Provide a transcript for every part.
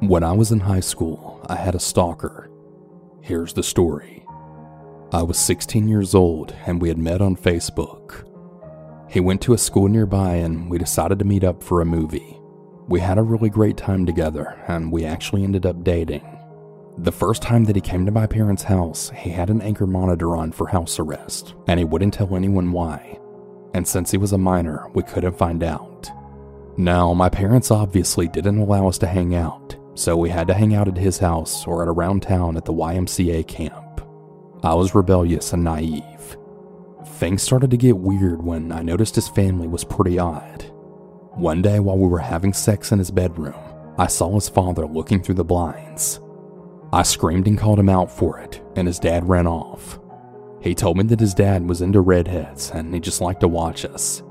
When I was in high school, I had a stalker. Here's the story I was 16 years old and we had met on Facebook. He went to a school nearby and we decided to meet up for a movie. We had a really great time together and we actually ended up dating. The first time that he came to my parents' house, he had an ankle monitor on for house arrest, and he wouldn't tell anyone why. And since he was a minor, we couldn't find out. Now, my parents obviously didn't allow us to hang out, so we had to hang out at his house or at around town at the YMCA camp. I was rebellious and naive. Things started to get weird when I noticed his family was pretty odd. One day while we were having sex in his bedroom, I saw his father looking through the blinds. I screamed and called him out for it, and his dad ran off. He told me that his dad was into redheads and he just liked to watch us.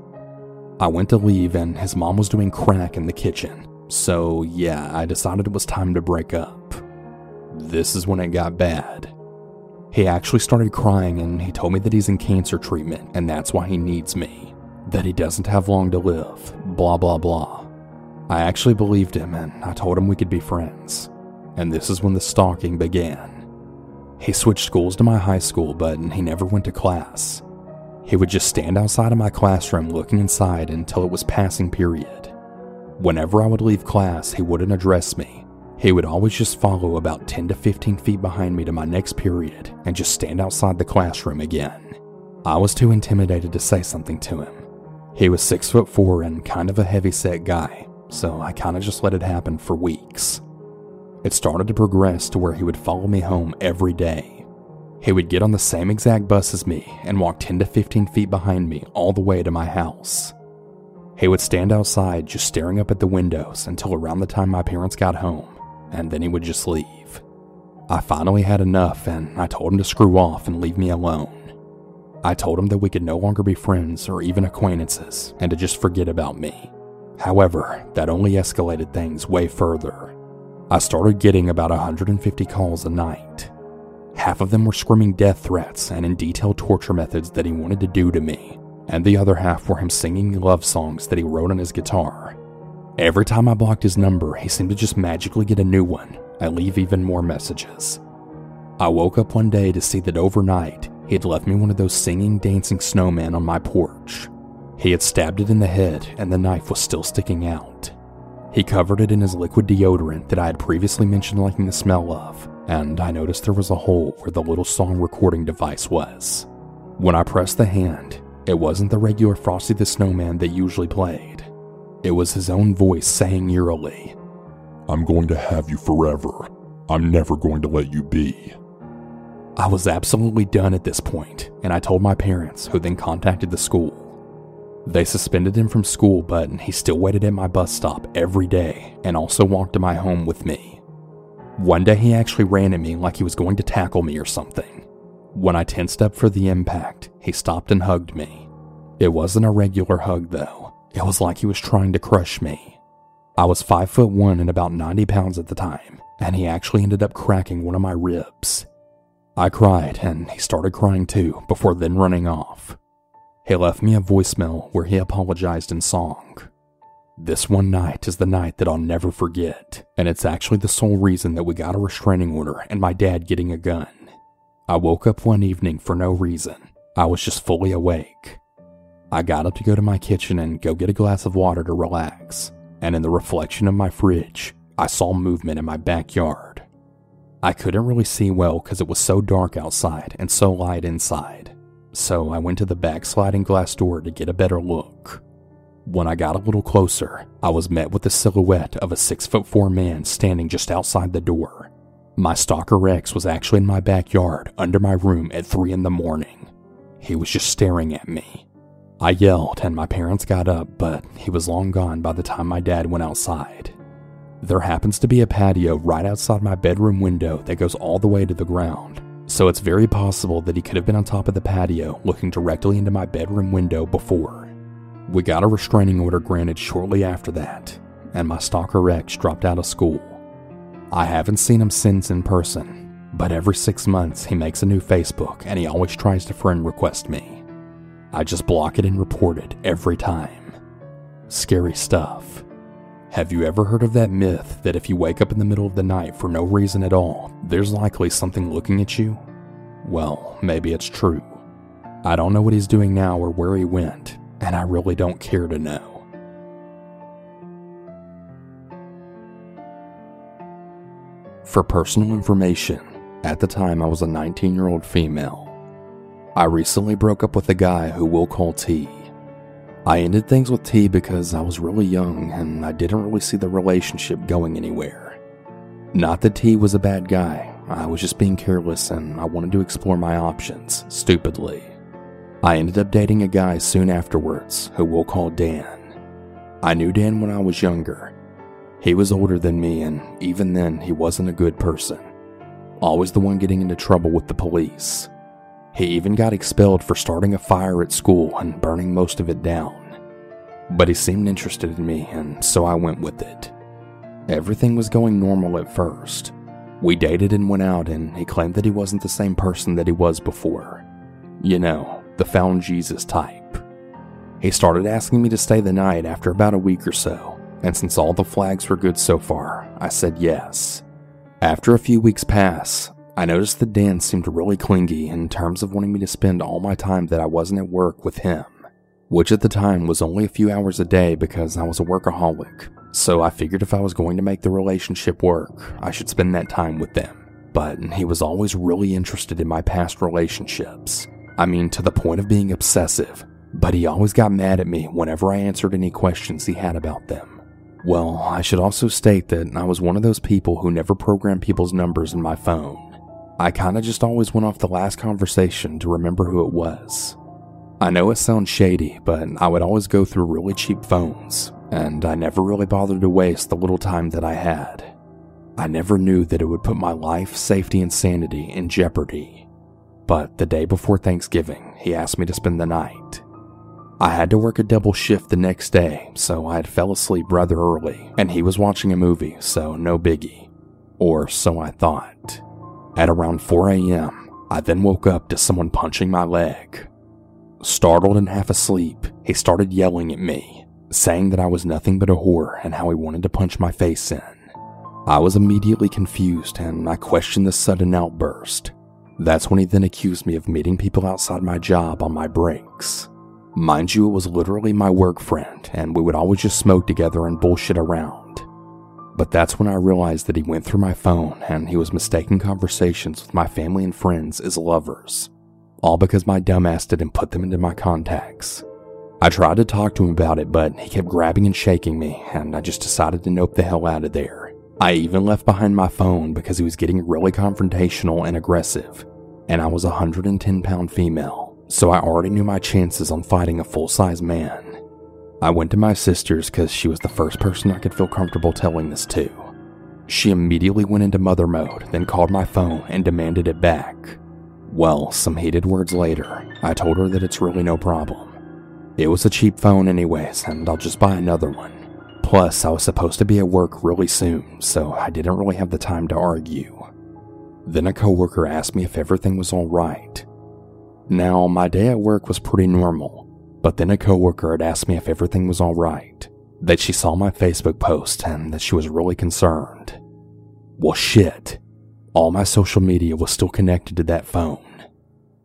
I went to leave, and his mom was doing crack in the kitchen, so, yeah, I decided it was time to break up. This is when it got bad. He actually started crying and he told me that he's in cancer treatment and that's why he needs me. That he doesn't have long to live, blah blah blah. I actually believed him and I told him we could be friends. And this is when the stalking began. He switched schools to my high school, but he never went to class. He would just stand outside of my classroom looking inside until it was passing period. Whenever I would leave class, he wouldn't address me. He would always just follow about 10 to 15 feet behind me to my next period and just stand outside the classroom again. I was too intimidated to say something to him. He was 6 foot 4 and kind of a heavy set guy, so I kind of just let it happen for weeks. It started to progress to where he would follow me home every day. He would get on the same exact bus as me and walk 10 to 15 feet behind me all the way to my house. He would stand outside just staring up at the windows until around the time my parents got home, and then he would just leave. I finally had enough and I told him to screw off and leave me alone. I told him that we could no longer be friends or even acquaintances and to just forget about me. However, that only escalated things way further. I started getting about 150 calls a night. Half of them were screaming death threats and in detailed torture methods that he wanted to do to me, and the other half were him singing love songs that he wrote on his guitar. Every time I blocked his number, he seemed to just magically get a new one and leave even more messages. I woke up one day to see that overnight he had left me one of those singing, dancing snowmen on my porch. He had stabbed it in the head and the knife was still sticking out. He covered it in his liquid deodorant that I had previously mentioned liking the smell of, and I noticed there was a hole where the little song recording device was. When I pressed the hand, it wasn't the regular Frosty the Snowman that usually played. It was his own voice saying eerily, I'm going to have you forever. I'm never going to let you be. I was absolutely done at this point, and I told my parents, who then contacted the school. They suspended him from school, but he still waited at my bus stop every day and also walked to my home with me. One day he actually ran at me like he was going to tackle me or something. When I tensed up for the impact, he stopped and hugged me. It wasn't a regular hug, though. It was like he was trying to crush me. I was 5 foot 1 and about 90 pounds at the time, and he actually ended up cracking one of my ribs. I cried, and he started crying too, before then running off. He left me a voicemail where he apologized in song. This one night is the night that I'll never forget, and it's actually the sole reason that we got a restraining order and my dad getting a gun. I woke up one evening for no reason. I was just fully awake. I got up to go to my kitchen and go get a glass of water to relax, and in the reflection of my fridge, I saw movement in my backyard. I couldn't really see well because it was so dark outside and so light inside, so I went to the back sliding glass door to get a better look. When I got a little closer, I was met with the silhouette of a six foot four man standing just outside the door. My stalker Rex was actually in my backyard under my room at 3 in the morning. He was just staring at me. I yelled and my parents got up, but he was long gone by the time my dad went outside. There happens to be a patio right outside my bedroom window that goes all the way to the ground, so it's very possible that he could have been on top of the patio looking directly into my bedroom window before. We got a restraining order granted shortly after that, and my stalker Rex dropped out of school. I haven't seen him since in person, but every six months he makes a new Facebook and he always tries to friend request me. I just block it and report it every time. Scary stuff. Have you ever heard of that myth that if you wake up in the middle of the night for no reason at all, there's likely something looking at you? Well, maybe it's true. I don't know what he's doing now or where he went, and I really don't care to know. For personal information, at the time I was a 19 year old female. I recently broke up with a guy who we'll call T. I ended things with T because I was really young and I didn't really see the relationship going anywhere. Not that T was a bad guy, I was just being careless and I wanted to explore my options, stupidly. I ended up dating a guy soon afterwards who we'll call Dan. I knew Dan when I was younger. He was older than me, and even then, he wasn't a good person. Always the one getting into trouble with the police. He even got expelled for starting a fire at school and burning most of it down. But he seemed interested in me, and so I went with it. Everything was going normal at first. We dated and went out, and he claimed that he wasn't the same person that he was before. You know, the found Jesus type. He started asking me to stay the night after about a week or so, and since all the flags were good so far, I said yes. After a few weeks pass, I noticed that Dan seemed really clingy in terms of wanting me to spend all my time that I wasn't at work with him, which at the time was only a few hours a day because I was a workaholic. So I figured if I was going to make the relationship work, I should spend that time with them. But he was always really interested in my past relationships. I mean, to the point of being obsessive. But he always got mad at me whenever I answered any questions he had about them. Well, I should also state that I was one of those people who never programmed people's numbers in my phone. I kinda just always went off the last conversation to remember who it was. I know it sounds shady, but I would always go through really cheap phones, and I never really bothered to waste the little time that I had. I never knew that it would put my life, safety, and sanity in jeopardy. But the day before Thanksgiving, he asked me to spend the night. I had to work a double shift the next day, so I had fell asleep rather early, and he was watching a movie, so no biggie. Or so I thought. At around 4 a.m., I then woke up to someone punching my leg. Startled and half asleep, he started yelling at me, saying that I was nothing but a whore and how he wanted to punch my face in. I was immediately confused and I questioned the sudden outburst. That's when he then accused me of meeting people outside my job on my breaks. Mind you, it was literally my work friend, and we would always just smoke together and bullshit around. But that's when I realized that he went through my phone and he was mistaking conversations with my family and friends as lovers. All because my dumbass didn't put them into my contacts. I tried to talk to him about it, but he kept grabbing and shaking me, and I just decided to nope the hell out of there. I even left behind my phone because he was getting really confrontational and aggressive, and I was a 110 pound female, so I already knew my chances on fighting a full size man. I went to my sister's because she was the first person I could feel comfortable telling this to. She immediately went into mother mode, then called my phone and demanded it back. Well, some heated words later, I told her that it's really no problem. It was a cheap phone, anyways, and I'll just buy another one. Plus, I was supposed to be at work really soon, so I didn't really have the time to argue. Then a coworker asked me if everything was alright. Now, my day at work was pretty normal, but then a coworker had asked me if everything was alright, that she saw my Facebook post and that she was really concerned. Well, shit. All my social media was still connected to that phone.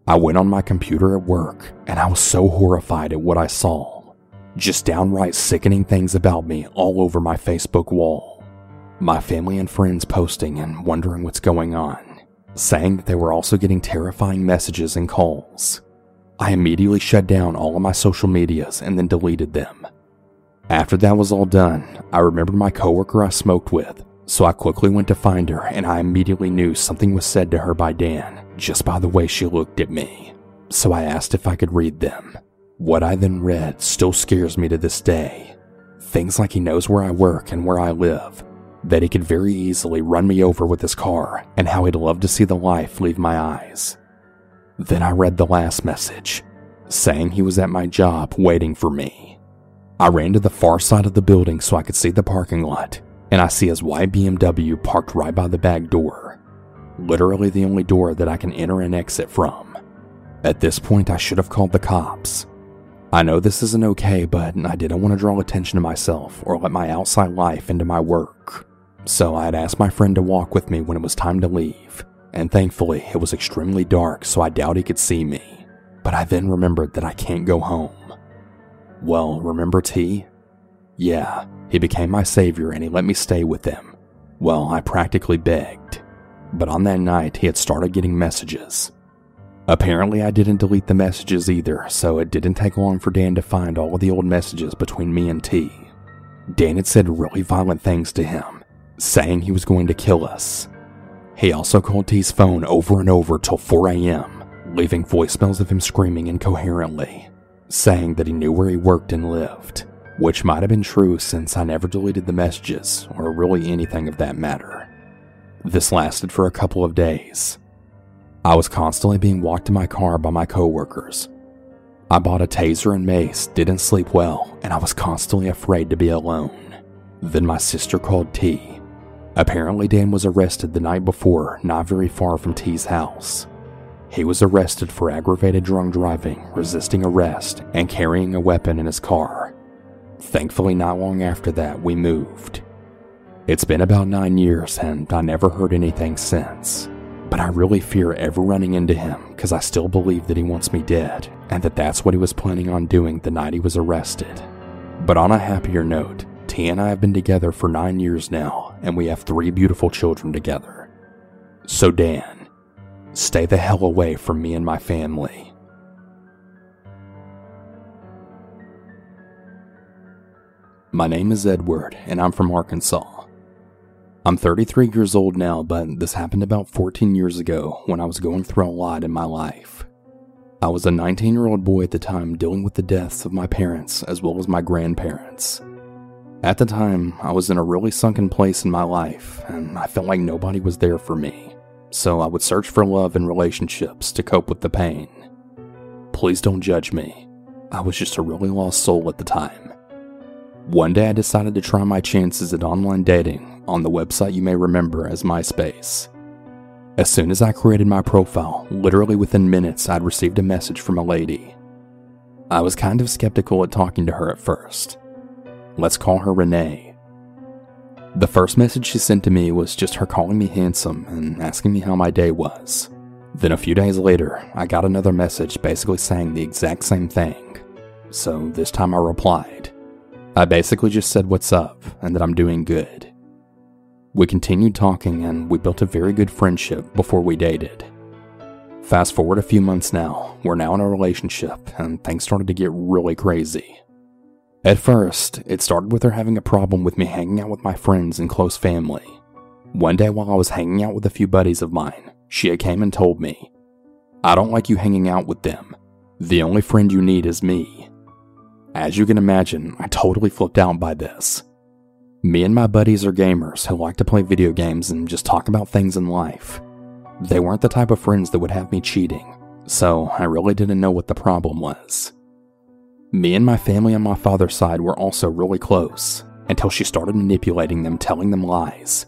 I went on my computer at work and I was so horrified at what I saw. Just downright sickening things about me all over my Facebook wall. My family and friends posting and wondering what's going on, saying that they were also getting terrifying messages and calls. I immediately shut down all of my social medias and then deleted them. After that was all done, I remembered my coworker I smoked with, so I quickly went to find her and I immediately knew something was said to her by Dan just by the way she looked at me. So I asked if I could read them. What I then read still scares me to this day. Things like he knows where I work and where I live, that he could very easily run me over with his car, and how he'd love to see the life leave my eyes. Then I read the last message, saying he was at my job waiting for me. I ran to the far side of the building so I could see the parking lot, and I see his white BMW parked right by the back door. Literally the only door that I can enter and exit from. At this point, I should have called the cops. I know this isn't okay, but I didn't want to draw attention to myself or let my outside life into my work. So I had asked my friend to walk with me when it was time to leave, and thankfully it was extremely dark, so I doubt he could see me. But I then remembered that I can't go home. Well, remember T? Yeah, he became my savior and he let me stay with him. Well, I practically begged. But on that night, he had started getting messages. Apparently, I didn't delete the messages either, so it didn't take long for Dan to find all of the old messages between me and T. Dan had said really violent things to him, saying he was going to kill us. He also called T's phone over and over till 4 a.m., leaving voicemails of him screaming incoherently, saying that he knew where he worked and lived, which might have been true since I never deleted the messages or really anything of that matter. This lasted for a couple of days, I was constantly being walked to my car by my coworkers. I bought a taser and mace, didn't sleep well, and I was constantly afraid to be alone. Then my sister called T. Apparently, Dan was arrested the night before, not very far from T's house. He was arrested for aggravated drunk driving, resisting arrest, and carrying a weapon in his car. Thankfully, not long after that, we moved. It's been about nine years, and I never heard anything since. But I really fear ever running into him because I still believe that he wants me dead and that that's what he was planning on doing the night he was arrested. But on a happier note, T and I have been together for nine years now and we have three beautiful children together. So, Dan, stay the hell away from me and my family. My name is Edward and I'm from Arkansas. I'm 33 years old now, but this happened about 14 years ago when I was going through a lot in my life. I was a 19 year old boy at the time dealing with the deaths of my parents as well as my grandparents. At the time, I was in a really sunken place in my life, and I felt like nobody was there for me, so I would search for love and relationships to cope with the pain. Please don't judge me. I was just a really lost soul at the time. One day I decided to try my chances at online dating on the website you may remember as MySpace. As soon as I created my profile, literally within minutes, I'd received a message from a lady. I was kind of skeptical at talking to her at first. Let's call her Renee. The first message she sent to me was just her calling me handsome and asking me how my day was. Then a few days later, I got another message basically saying the exact same thing. So this time I replied. I basically just said what's up and that I'm doing good. We continued talking and we built a very good friendship before we dated. Fast forward a few months now, we're now in a relationship and things started to get really crazy. At first, it started with her having a problem with me hanging out with my friends and close family. One day while I was hanging out with a few buddies of mine, she came and told me, I don't like you hanging out with them. The only friend you need is me. As you can imagine, I totally flipped out by this. Me and my buddies are gamers who like to play video games and just talk about things in life. They weren't the type of friends that would have me cheating, so I really didn't know what the problem was. Me and my family on my father's side were also really close until she started manipulating them, telling them lies.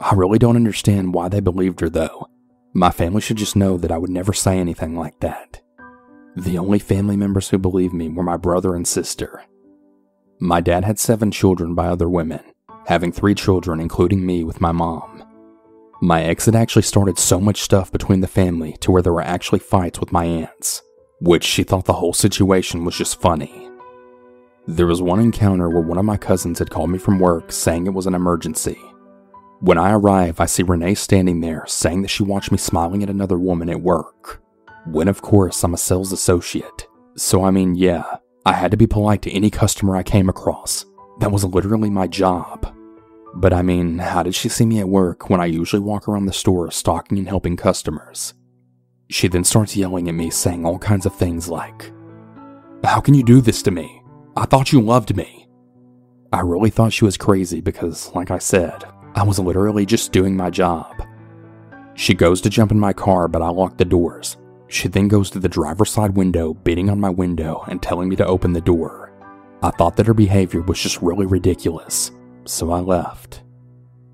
I really don't understand why they believed her though. My family should just know that I would never say anything like that. The only family members who believed me were my brother and sister. My dad had seven children by other women, having three children, including me, with my mom. My ex had actually started so much stuff between the family to where there were actually fights with my aunts, which she thought the whole situation was just funny. There was one encounter where one of my cousins had called me from work saying it was an emergency. When I arrive, I see Renee standing there saying that she watched me smiling at another woman at work. When, of course, I'm a sales associate. So, I mean, yeah, I had to be polite to any customer I came across. That was literally my job. But I mean, how did she see me at work when I usually walk around the store stalking and helping customers? She then starts yelling at me, saying all kinds of things like, How can you do this to me? I thought you loved me. I really thought she was crazy because, like I said, I was literally just doing my job. She goes to jump in my car, but I lock the doors, she then goes to the driver's side window, beating on my window and telling me to open the door. I thought that her behavior was just really ridiculous, so I left.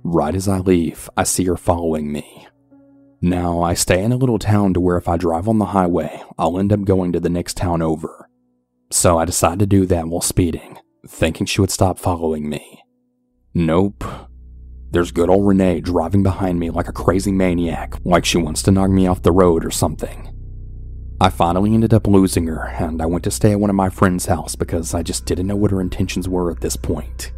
Right as I leave, I see her following me. Now, I stay in a little town to where if I drive on the highway, I'll end up going to the next town over. So I decide to do that while speeding, thinking she would stop following me. Nope. There's good old Renee driving behind me like a crazy maniac, like she wants to knock me off the road or something. I finally ended up losing her, and I went to stay at one of my friend's house because I just didn't know what her intentions were at this point.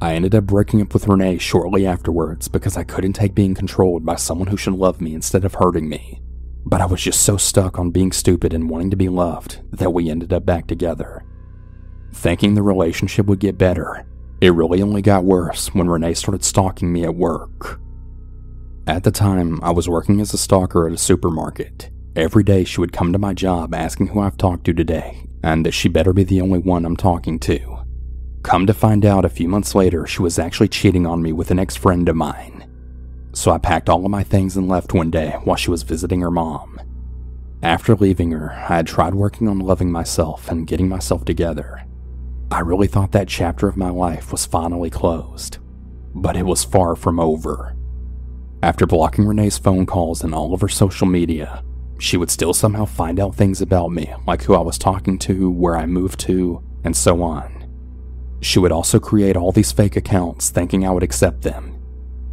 I ended up breaking up with Renee shortly afterwards because I couldn't take being controlled by someone who should love me instead of hurting me. But I was just so stuck on being stupid and wanting to be loved that we ended up back together. Thinking the relationship would get better, it really only got worse when Renee started stalking me at work. At the time, I was working as a stalker at a supermarket. Every day she would come to my job asking who I've talked to today, and that she better be the only one I'm talking to. Come to find out a few months later, she was actually cheating on me with an ex friend of mine. So I packed all of my things and left one day while she was visiting her mom. After leaving her, I had tried working on loving myself and getting myself together. I really thought that chapter of my life was finally closed, but it was far from over. After blocking Renee's phone calls and all of her social media, she would still somehow find out things about me, like who I was talking to, where I moved to, and so on. She would also create all these fake accounts thinking I would accept them.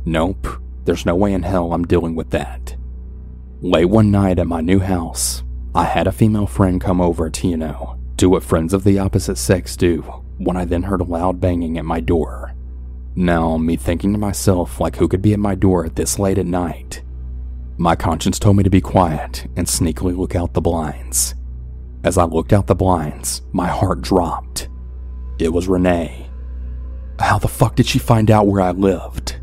Nope, there's no way in hell I'm dealing with that. Late one night at my new house, I had a female friend come over to, you know, do what friends of the opposite sex do when I then heard a loud banging at my door. Now, me thinking to myself, like, who could be at my door at this late at night? My conscience told me to be quiet and sneakily look out the blinds. As I looked out the blinds, my heart dropped. It was Renee. How the fuck did she find out where I lived?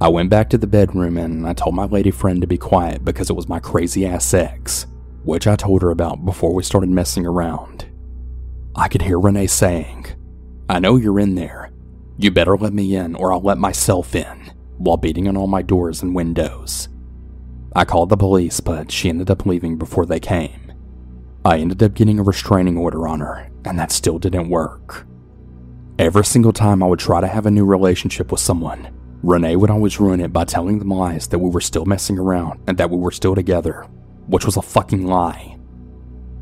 I went back to the bedroom and I told my lady friend to be quiet because it was my crazy ass ex, which I told her about before we started messing around. I could hear Renee saying, I know you're in there. You better let me in or I'll let myself in, while beating on all my doors and windows. I called the police, but she ended up leaving before they came. I ended up getting a restraining order on her, and that still didn't work. Every single time I would try to have a new relationship with someone, Renee would always ruin it by telling them lies that we were still messing around and that we were still together, which was a fucking lie.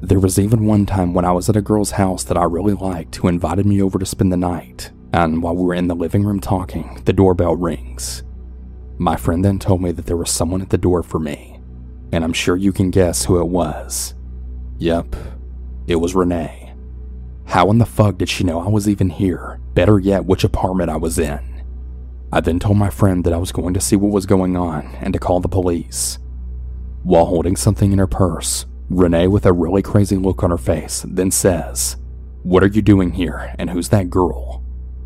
There was even one time when I was at a girl's house that I really liked who invited me over to spend the night, and while we were in the living room talking, the doorbell rings. My friend then told me that there was someone at the door for me, and I'm sure you can guess who it was. Yep, it was Renee. How in the fuck did she know I was even here? Better yet, which apartment I was in. I then told my friend that I was going to see what was going on and to call the police. While holding something in her purse, Renee, with a really crazy look on her face, then says, What are you doing here, and who's that girl?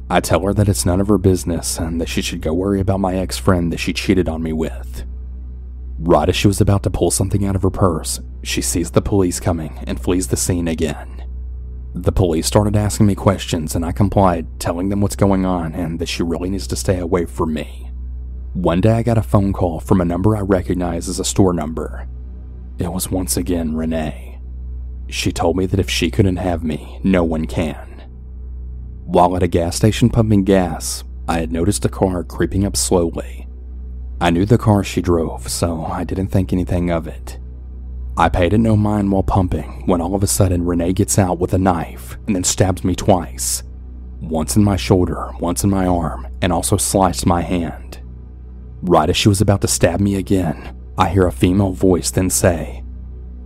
I tell her that it's none of her business and that she should go worry about my ex friend that she cheated on me with. Right as she was about to pull something out of her purse, she sees the police coming and flees the scene again. The police started asking me questions and I complied, telling them what's going on and that she really needs to stay away from me. One day I got a phone call from a number I recognize as a store number. It was once again Renee. She told me that if she couldn't have me, no one can. While at a gas station pumping gas, I had noticed a car creeping up slowly. I knew the car she drove, so I didn't think anything of it. I paid it no mind while pumping when all of a sudden Renee gets out with a knife and then stabs me twice. Once in my shoulder, once in my arm, and also sliced my hand. Right as she was about to stab me again, I hear a female voice then say,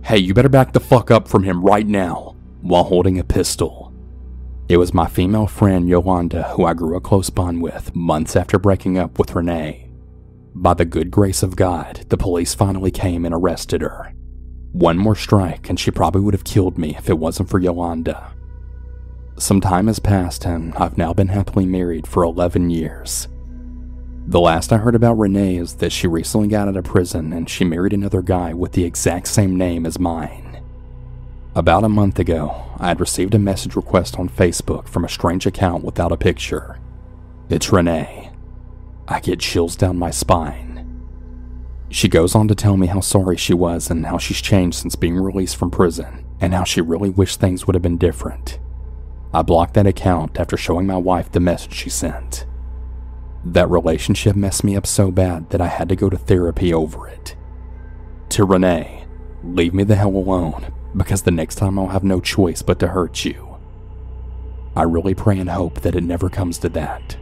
Hey, you better back the fuck up from him right now, while holding a pistol. It was my female friend Yolanda who I grew a close bond with months after breaking up with Renee. By the good grace of God, the police finally came and arrested her. One more strike, and she probably would have killed me if it wasn't for Yolanda. Some time has passed, and I've now been happily married for 11 years. The last I heard about Renee is that she recently got out of prison and she married another guy with the exact same name as mine. About a month ago, I had received a message request on Facebook from a strange account without a picture. It's Renee. I get chills down my spine. She goes on to tell me how sorry she was and how she's changed since being released from prison, and how she really wished things would have been different. I blocked that account after showing my wife the message she sent. That relationship messed me up so bad that I had to go to therapy over it. To Renee, leave me the hell alone because the next time I'll have no choice but to hurt you. I really pray and hope that it never comes to that.